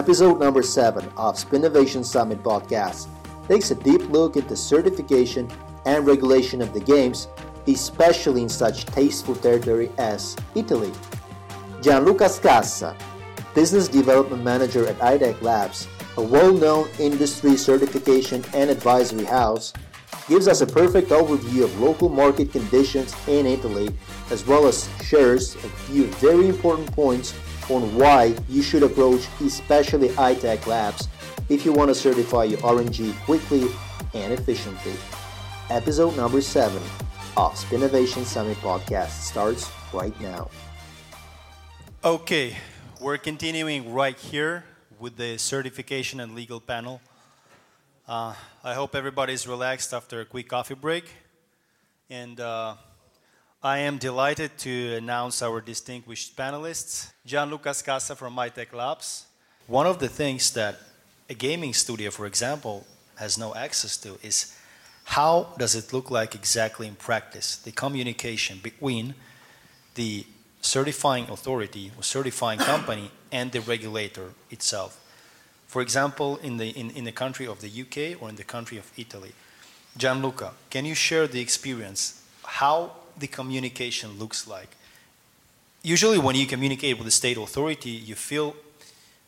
Episode number 7 of Spinnovation Summit podcast takes a deep look into certification and regulation of the games, especially in such tasteful territory as Italy. Gianluca Scassa, Business Development Manager at iTech Labs, a well-known industry certification and advisory house, gives us a perfect overview of local market conditions in Italy, as well as shares a few very important points on why you should approach especially iTech Labs if you want to certify your RNG quickly and efficiently. Episode number 7 of Spinnovation Summit podcast starts right now. Okay, we're continuing right here with the certification and legal panel. Uh, I hope everybody's relaxed after a quick coffee break. And uh, I am delighted to announce our distinguished panelists, Gianluca Scassa from iTech Labs. One of the things that a gaming studio, for example, has no access to is how does it look like exactly in practice, the communication between the certifying authority or certifying company and the regulator itself. For example, in the, in, in the country of the UK or in the country of Italy. Gianluca, can you share the experience, how the communication looks like? Usually when you communicate with the state authority, you feel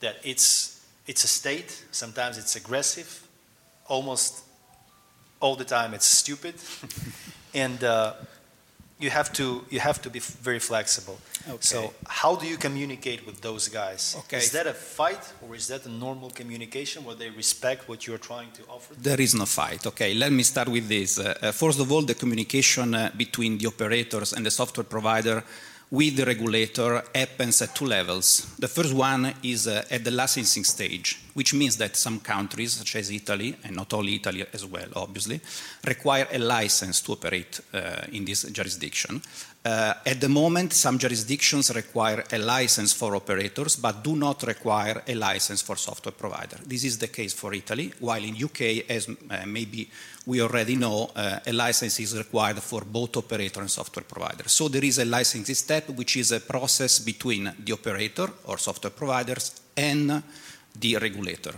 that it's, it's a state, sometimes it's aggressive, almost all the time it's stupid, and uh, you have to you have to be very flexible. Okay. So how do you communicate with those guys? Okay. Is that a fight or is that a normal communication where they respect what you're trying to offer? There is no fight. Okay, let me start with this. Uh, uh, first of all, the communication uh, between the operators and the software provider with the regulator happens at two levels. The first one is uh, at the licensing stage, which means that some countries, such as Italy, and not only Italy as well, obviously, require a license to operate uh, in this jurisdiction. Uh, at the moment, some jurisdictions require a license for operators, but do not require a license for software provider. This is the case for Italy, while in UK, as uh, maybe we already know, uh, a license is required for both operator and software provider. So there is a licensing step, which is a process between the operator or software providers and the regulator.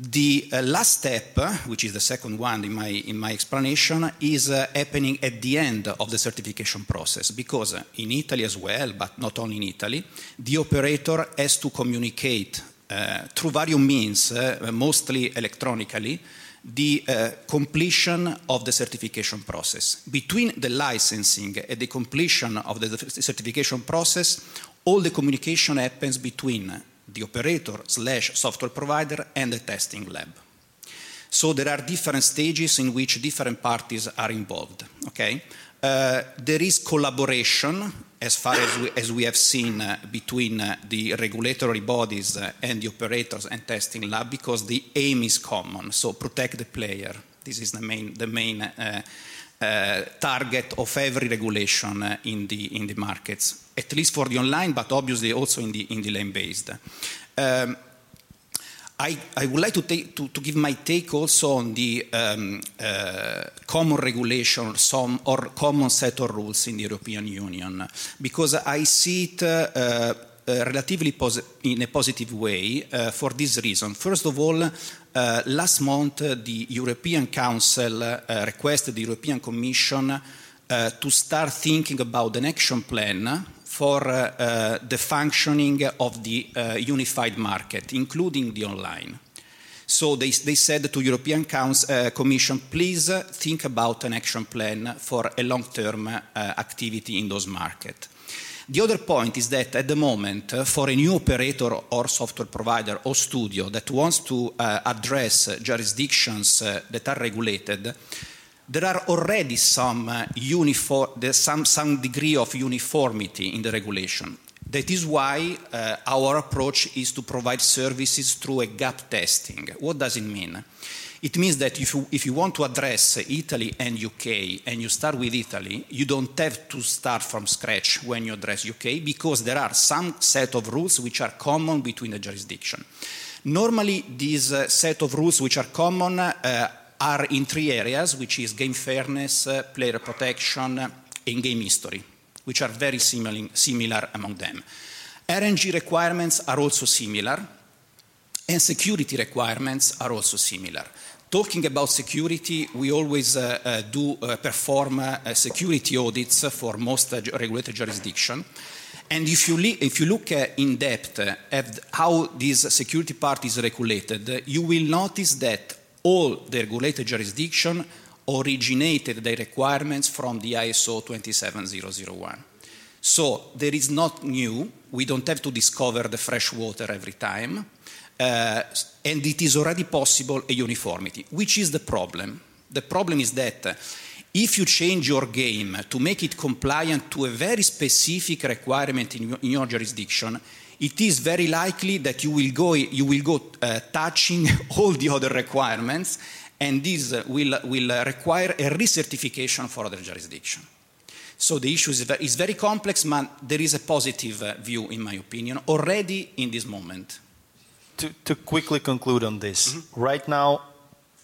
The uh, last step, which is the second one in my, in my explanation, is uh, happening at the end of the certification process because in Italy as well, but not only in Italy, the operator has to communicate uh, through various means, uh, mostly electronically, the uh, completion of the certification process. Between the licensing and the completion of the certification process, all the communication happens between the operator slash software provider and the testing lab. So there are different stages in which different parties are involved. Okay, uh, there is collaboration as far as we, as we have seen uh, between uh, the regulatory bodies uh, and the operators and testing lab because the aim is common. So protect the player. This is the main the main uh, target of every regulation uh, in, the, in the markets, at least for the online, but obviously also in the, in the land-based. Um, I, I, would like to, take, to, to, give my take also on the um, uh, common regulation or, some, or common set of rules in the European Union, because I see it uh, uh, relatively in a positive way uh, for this reason. First of all, uh, last month the European Council requested the European Commission to start thinking about an action plan for uh, the functioning of the uh, unified market, including the online. So they, they said to European Council, uh, Commission, please think about an action plan for a long-term activity in those markets. The other point is that at the moment, uh, for a new operator or software provider or studio that wants to uh, address jurisdictions uh, that are regulated, there are already some, uh, uniform, some, some degree of uniformity in the regulation. That is why uh, our approach is to provide services through a gap testing. What does it mean? It means that if you, if you want to address Italy and UK and you start with Italy, you don't have to start from scratch when you address UK because there are some set of rules which are common between the jurisdiction. Normally, these uh, set of rules which are common uh, are in three areas, which is game fairness, uh, player protection, and game history, which are very similar, similar among them. RNG requirements are also similar, And security requirements are also similar. Talking about security, we always uh, uh, do uh, perform uh, security audits for most uh, regulated jurisdiction. And if you, if you look uh, in depth at how this security part is regulated, you will notice that all the regulated jurisdiction originated their requirements from the ISO 27001. So there is not new. We don't have to discover the fresh water every time. Uh, and it is already possible a uniformity. Which is the problem? The problem is that if you change your game to make it compliant to a very specific requirement in your, in your jurisdiction, it is very likely that you will go, you will go uh, touching all the other requirements, and this will, will require a recertification for other jurisdiction. So the issue is, very complex, but there is a positive uh, view, in my opinion, already in this moment to, to quickly conclude on this, mm-hmm. right now,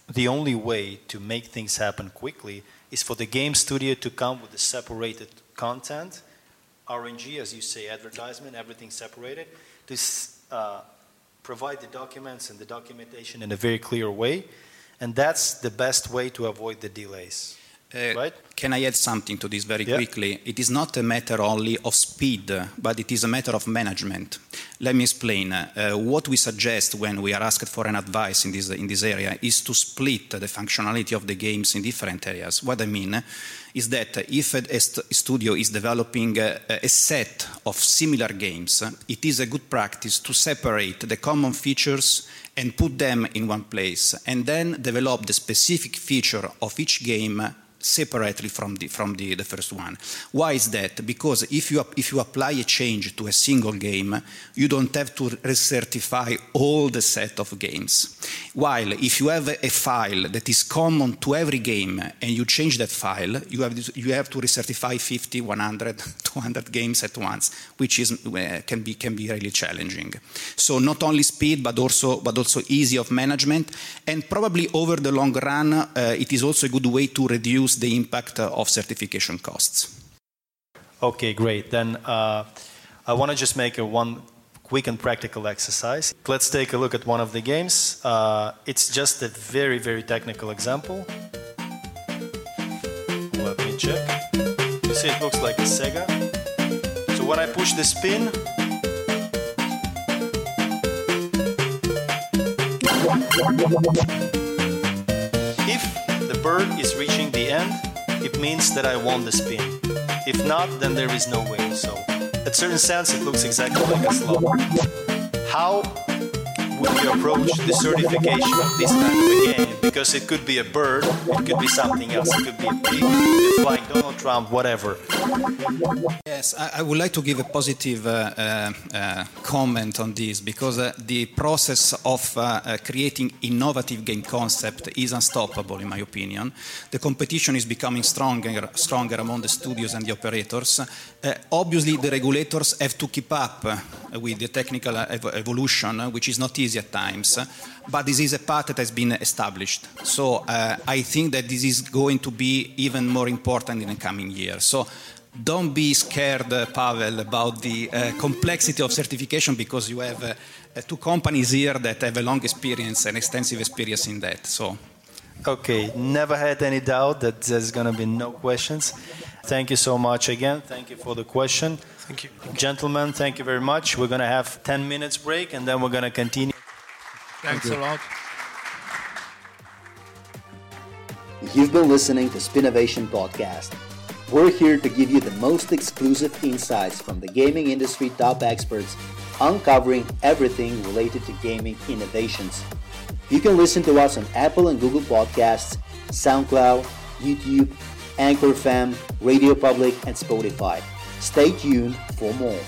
the only way to make things happen quickly is for the game studio to come with the separated content, RNG, as you say, advertisement, everything separated, to uh, provide the documents and the documentation in a very clear way. And that's the best way to avoid the delays. Uh, right? Can I add something to this very yeah. quickly? It is not a matter only of speed, but it is a matter of management. Let me explain. Uh, what we suggest when we are asked for an advice in this, in this area is to split the functionality of the games in different areas. What I mean is that if a, studio is developing a, a, set of similar games, it is a good practice to separate the common features and put them in one place, and then develop the specific feature of each game separately from the, from the, the first one. Why is that? Because if you, if you apply a change to a single game, you don't have to recertify all the set of games. While if you have a file that is common to every game and you change that file, you have, you have to recertify 50, 100, 200 games at once, which is, uh, can, be, can be really challenging. So not only speed, but also, but also easy of management. And probably over the long run, uh, it is also a good way to reduce reduce the impact of certification costs. Okay, great. Then uh, I want to just make a one quick and practical exercise. Let's take a look at one of the games. Uh, it's just a very, very technical example. Let me check. You see, it looks like a Sega. So when I push the spin, bird is reaching the end, it means that I won the spin. If not, then there is no way. So, at certain sense, it looks exactly like a slot. How would you approach the certification of this kind of game? Because it could be a bird, it could be something else, it could be a pig, flying Donald Trump, whatever. Yes, I, I would like to give a positive uh, uh, uh comment on this because uh, the process of uh, uh, creating innovative game concept is unstoppable, in my opinion. The competition is becoming stronger, stronger among the studios and the operators. obviously, the regulators have to keep up with the technical ev evolution, which is not easy at times but this is a path that has been established. So uh, I think that this is going to be even more important in the coming years. So don't be scared, uh, Pavel, about the uh, complexity of certification because you have uh, uh, two companies here that have a long experience and extensive experience in that. So. Okay, never had any doubt that there's going to be no questions. Thank you so much again. Thank you for the question. Thank you. Gentlemen, thank you very much. We're going to have 10 minutes break and then we're going to continue. Thanks a lot. You've been listening to Spinnovation Podcast. We're here to give you the most exclusive insights from the gaming industry top experts, uncovering everything related to gaming innovations. You can listen to us on Apple and Google Podcasts, SoundCloud, YouTube, Anchor FM, Radio Public, and Spotify. Stay tuned for more.